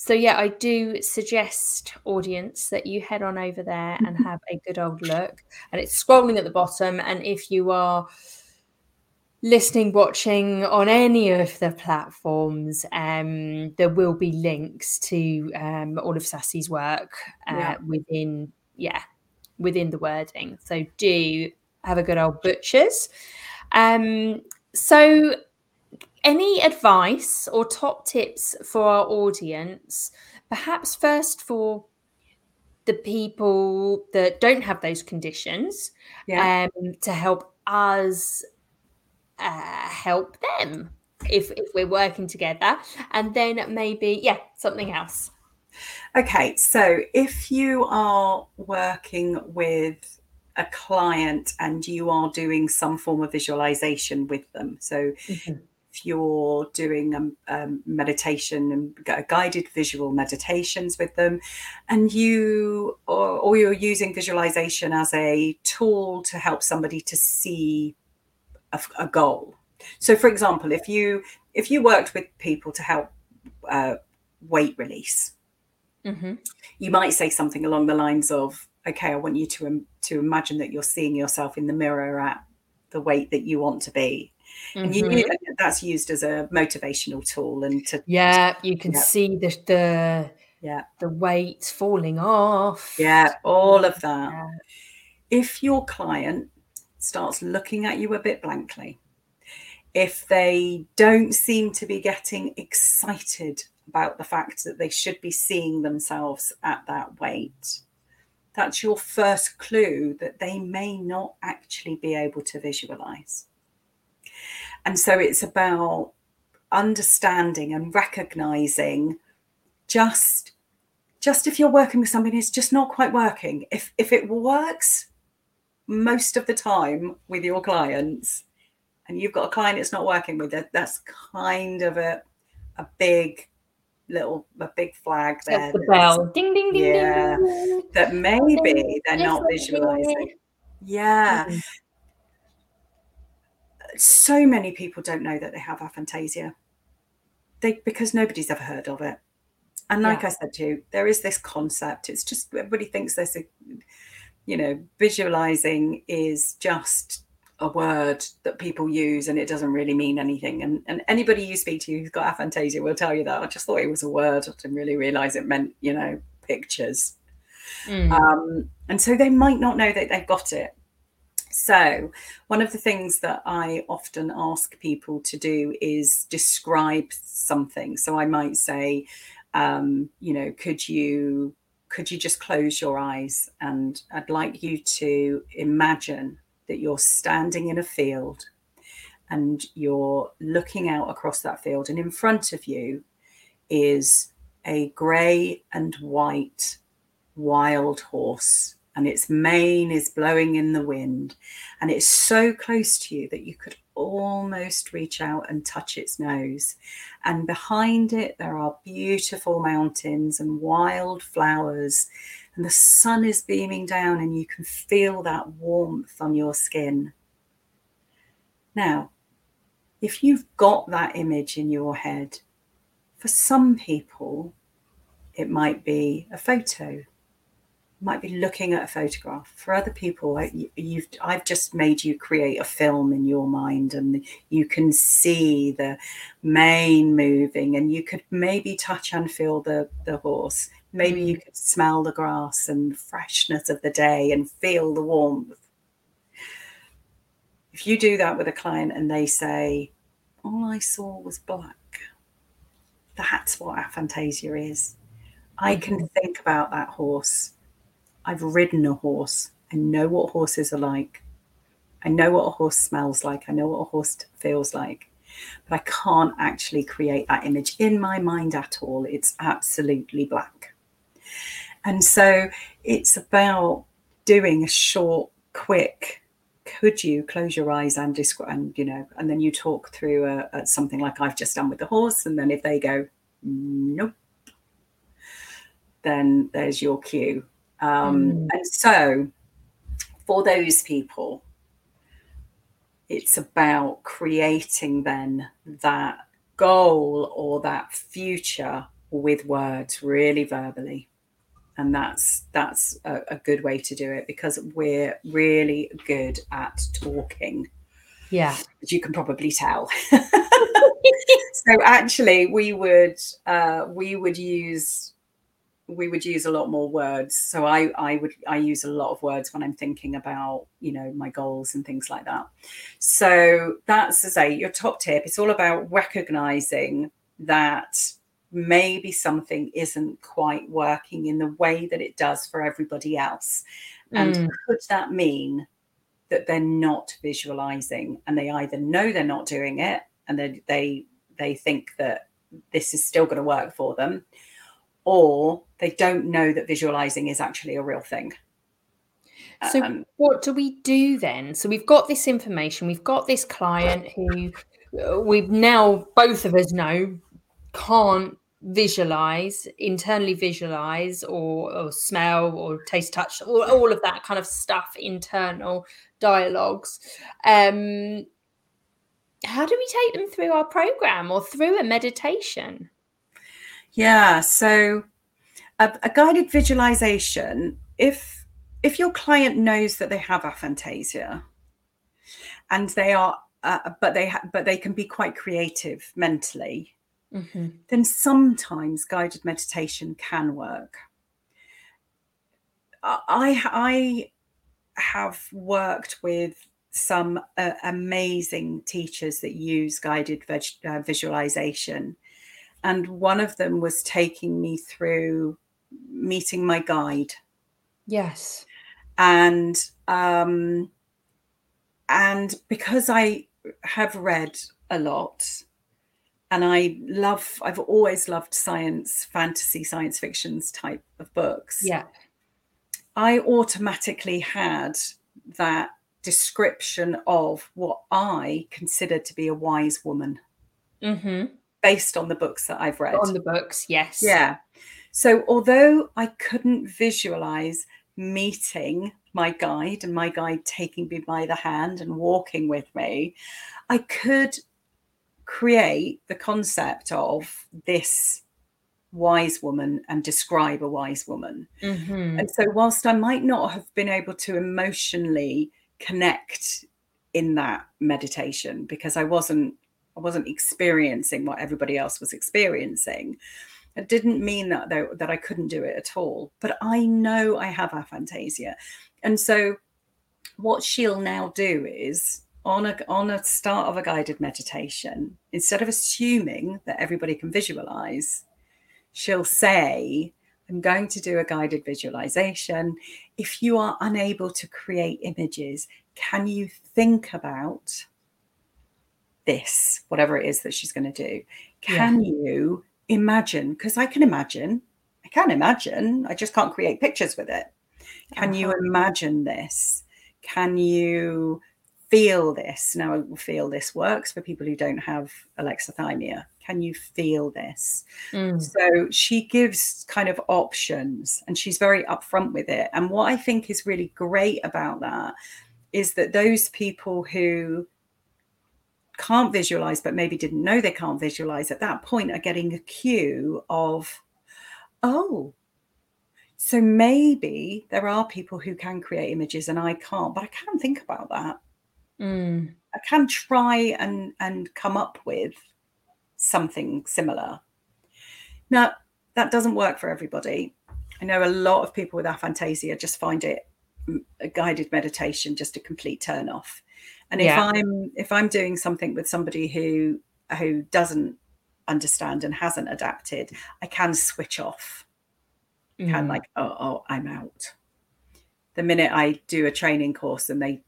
so yeah, I do suggest audience that you head on over there and have a good old look. And it's scrolling at the bottom. And if you are listening, watching on any of the platforms, um, there will be links to um, all of Sassy's work uh, yeah. within, yeah, within the wording. So do have a good old butchers. Um, so any advice or top tips for our audience, perhaps first for the people that don't have those conditions, yeah. um, to help us uh, help them if, if we're working together, and then maybe, yeah, something else.
Okay, so if you are working with a client and you are doing some form of visualization with them, so mm-hmm if you're doing um, um, meditation and guided visual meditations with them, and you or, or you're using visualization as a tool to help somebody to see a, a goal. So, for example, if you if you worked with people to help uh, weight release, mm-hmm. you might say something along the lines of, "Okay, I want you to um, to imagine that you're seeing yourself in the mirror at the weight that you want to be mm-hmm. and you mm-hmm. that's used as a motivational tool and to
yeah you can yeah. see the the
yeah
the weight falling off
yeah all of that yeah. if your client starts looking at you a bit blankly if they don't seem to be getting excited about the fact that they should be seeing themselves at that weight that's your first clue that they may not actually be able to visualize And so it's about understanding and recognizing just just if you're working with somebody it's just not quite working. If if it works most of the time with your clients and you've got a client that's not working with it that's kind of a a big little a big flag there
the bell. ding ding ding
yeah.
ding,
that maybe they're not visualizing. yeah.
Mm.
So many people don't know that they have aphantasia. They because nobody's ever heard of it. And like
Yeah.
i said to you there is this concept. It's just everybody thinks there's a you know visualizing is just a word that people use and it doesn't really mean anything. And, and anybody you speak to who's got aphantasia will tell you that. I just thought it was a word. I didn't really realize it meant you know pictures.
Mm.
um, and so they might not know that they've got it. So, one of the things that I often ask people to do is describe something. So, I might say, um, you know, could you could you just close your eyes and I'd like you to imagine that you're standing in a field and you're looking out across that field and in front of you is a grey and white wild horse and its mane is blowing in the wind and it's so close to you that you could almost reach out and touch its nose. And behind it there are beautiful mountains and wild flowers and the sun is beaming down and you can feel that warmth on your skin. Now if you've got that image in your head for some people it might be a photo might be looking at a photograph. For other people I- you- you've i've just made you create a film in your mind and you can see the mane moving and you could maybe touch and feel the the horse. Maybe you mm. could smell the grass and freshness of the day and feel the warmth. If you do that with a client and they say all i saw was black that's what aphantasia is. I can mm-hmm. think about that horse I've ridden a horse. I know what horses are like. I know what a horse smells like. I know what a horse feels like. But I can't actually create that image in my mind at all. It's absolutely black. And so it's about doing a short, quick, could you close your eyes and describe, and you know, and then you talk through a, a, something like I've just done with the horse. And then if they go, nope, then there's your cue. Um,
Mm.
And so, for those people, it's about creating then that goal or that future with words, really verbally. And that's that's a, a good way to do it because we're really good at talking,
yeah
as you can probably tell. so actually, we would uh, we would use we would use a lot more words. So I I would I use a lot of words when I'm thinking about you know my goals and things like that. So that's to say your top tip. It's all about recognizing that maybe something isn't quite working in the way that it does for everybody else. And
Mm.
could that mean that they're not visualizing and they either know they're not doing it and they they, they think that this is still going to work for them or they don't know that visualizing is actually a real thing.
So
Um,
what do we do then? So we've got this information, we've got this client who uh, we've now both of us know can't visualize, internally visualize or, or smell or taste, touch, all, all of that kind of stuff, internal dialogues. Um, how do we take them through our program or through a meditation?
Yeah, so a, a guided visualization, if if your client knows that they have aphantasia and they are uh, but they ha- but they can be quite creative mentally,
Mhm.
then sometimes guided meditation can work. I I have worked with some uh, amazing teachers that use guided veg, uh, visualization, and one of them was taking me through meeting my guide,
Yes.
and um, and because I have read a lot and I love, I've always loved science, fantasy, science fictions type of books.
Yeah.
I automatically had that description of what I considered to be a wise woman
Mm-hmm.
based on the books that I've read.
On the books, yes.
Yeah. So although I couldn't visualize meeting my guide and my guide taking me by the hand and walking with me, I could create the concept of this wise woman and describe a wise woman.
Mm-hmm.
And so whilst I might not have been able to emotionally connect in that meditation because I wasn't I wasn't experiencing what everybody else was experiencing. It didn't mean that though, that I couldn't do it at all. But I know I have aphantasia, and so what she'll now do is on a on a start of a guided meditation, instead of assuming that everybody can visualize, she'll say, "I'm going to do a guided visualization. If you are unable to create images, can you think about?" this, whatever it is that she's going to do. Can yeah. you imagine? Because I can imagine, I can imagine, I just can't create pictures with it. Can uh-huh. you imagine this? Can you feel this? Now, I feel this works for people who don't have alexithymia. Can you feel this?
Mm.
So she gives kind of options and she's very upfront with it. And what I think is really great about that is that those people who can't visualize, but maybe didn't know they can't visualize at that point are getting a cue of, oh, so maybe there are people who can create images and I can't, but I can think about that.
Mm.
I can try and and come up with something similar. Now, that doesn't work for everybody. I know a lot of people with aphantasia just find it mm, a guided meditation just a complete turn off and if yeah. i'm if i'm doing something with somebody who who doesn't understand and hasn't adapted i can switch off mm. can like oh, oh i'm out the minute i do a training course and they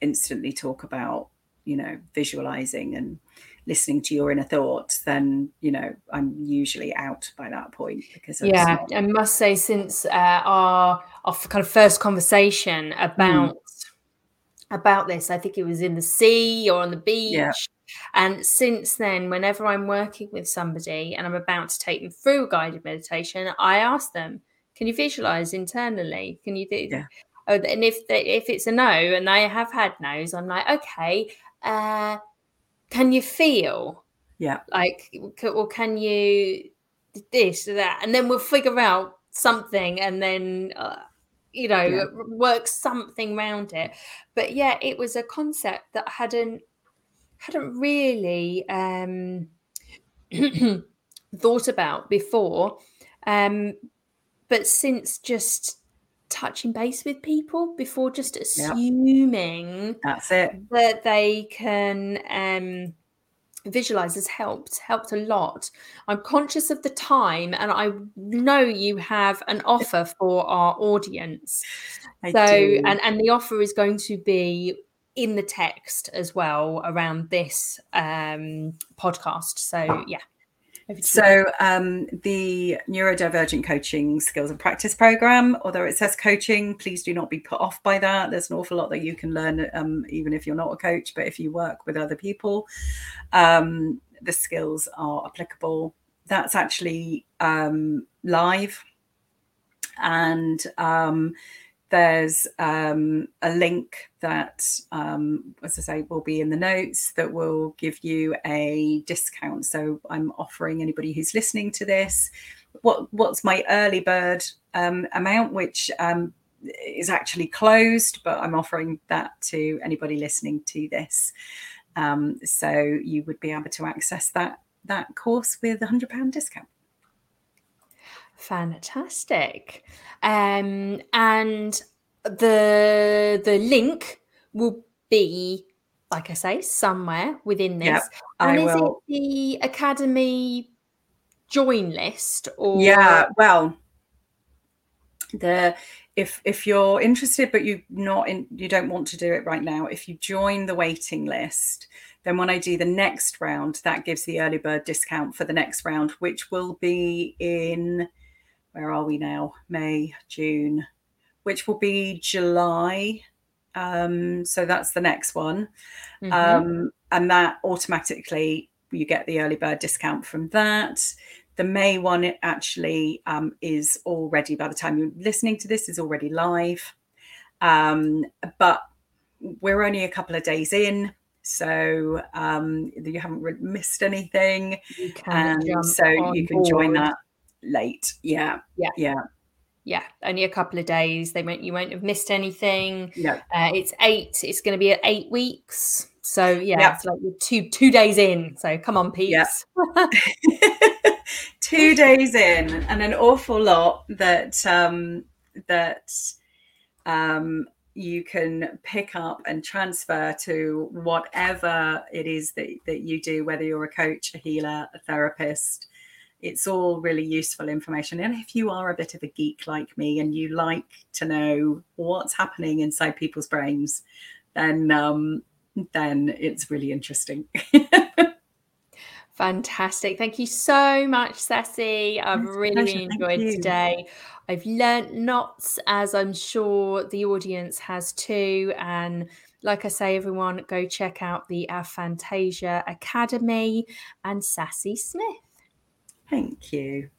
instantly talk about you know visualizing and listening to your inner thoughts then you know i'm usually out by that point because
yeah not... i must say since uh, our our kind of first conversation about mm about this. I think it was in the sea or on the beach. Yeah. And since then, whenever I'm working with somebody and I'm about to take them through a guided meditation, I ask them, "Can you visualize internally? Can you do?" Yeah. Oh, and if they, if it's a no, and they have had no's, I'm like, okay, uh, can you feel?
Yeah.
Like, or can you this or that, and then we'll figure out something, and then. Uh, you know yeah. work something around it but yeah it was a concept that hadn't hadn't really um thought about before um but since just touching base with people before just assuming
yep. that's it
that they can um visualize has helped helped a lot. I'm conscious of the time and i know you have an offer for our audience. I so do. and and the offer is going to be in the text as well around this um podcast. So yeah
so um, the neurodivergent coaching skills and practice program, although it says coaching, please do not be put off by that. There's an awful lot that you can learn, um, even if you're not a coach, but if you work with other people, um, the skills are applicable. That's actually um, live, and um, there's um, a link that, um, as I say, will be in the notes that will give you a discount. So I'm offering anybody who's listening to this what what's my early bird um, amount, which um, is actually closed, but I'm offering that to anybody listening to this. Um, so you would be able to access that that course with a hundred pound discount.
Fantastic. Um, and the the link will be, like I say, somewhere within this. Yep, and I is will. it the Academy join list or
Yeah, well, the if if you're interested but you not in you don't want to do it right now if you join the waiting list then when i do the next round that gives the early bird discount for the next round which will be in where are we now may june which will be july um, so that's the next one mm-hmm. um, and that automatically you get the early bird discount from that the May one it actually um, is already, by the time you're listening to this, is already live. Um, but we're only a couple of days in, so um, you haven't missed anything. You and so you can board. join that late. Yeah.
Yeah.
Yeah.
Yeah, only a couple of days. They won't. You won't have missed anything. No, uh, it's eight. It's going to be at eight weeks. So yeah, yep. it's like two two days in. So come on, peeps.
Yep. two days in, and an awful lot that um, that um, you can pick up and transfer to whatever it is that, that you do, whether you're a coach, a healer, a therapist. It's all really useful information. And if you are a bit of a geek like me and you like to know what's happening inside people's brains, then um, then it's really interesting.
Fantastic. Thank you so much, Sassy. I've really enjoyed today. I've learnt lots, as I'm sure the audience has too. And like I say, everyone, go check out the Aphantasia Academy and Sassy Smith.
Thank you.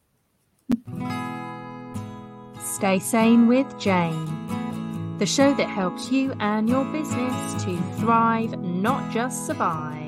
Stay sane with Jane, the show that helps you and your business to thrive, not just survive.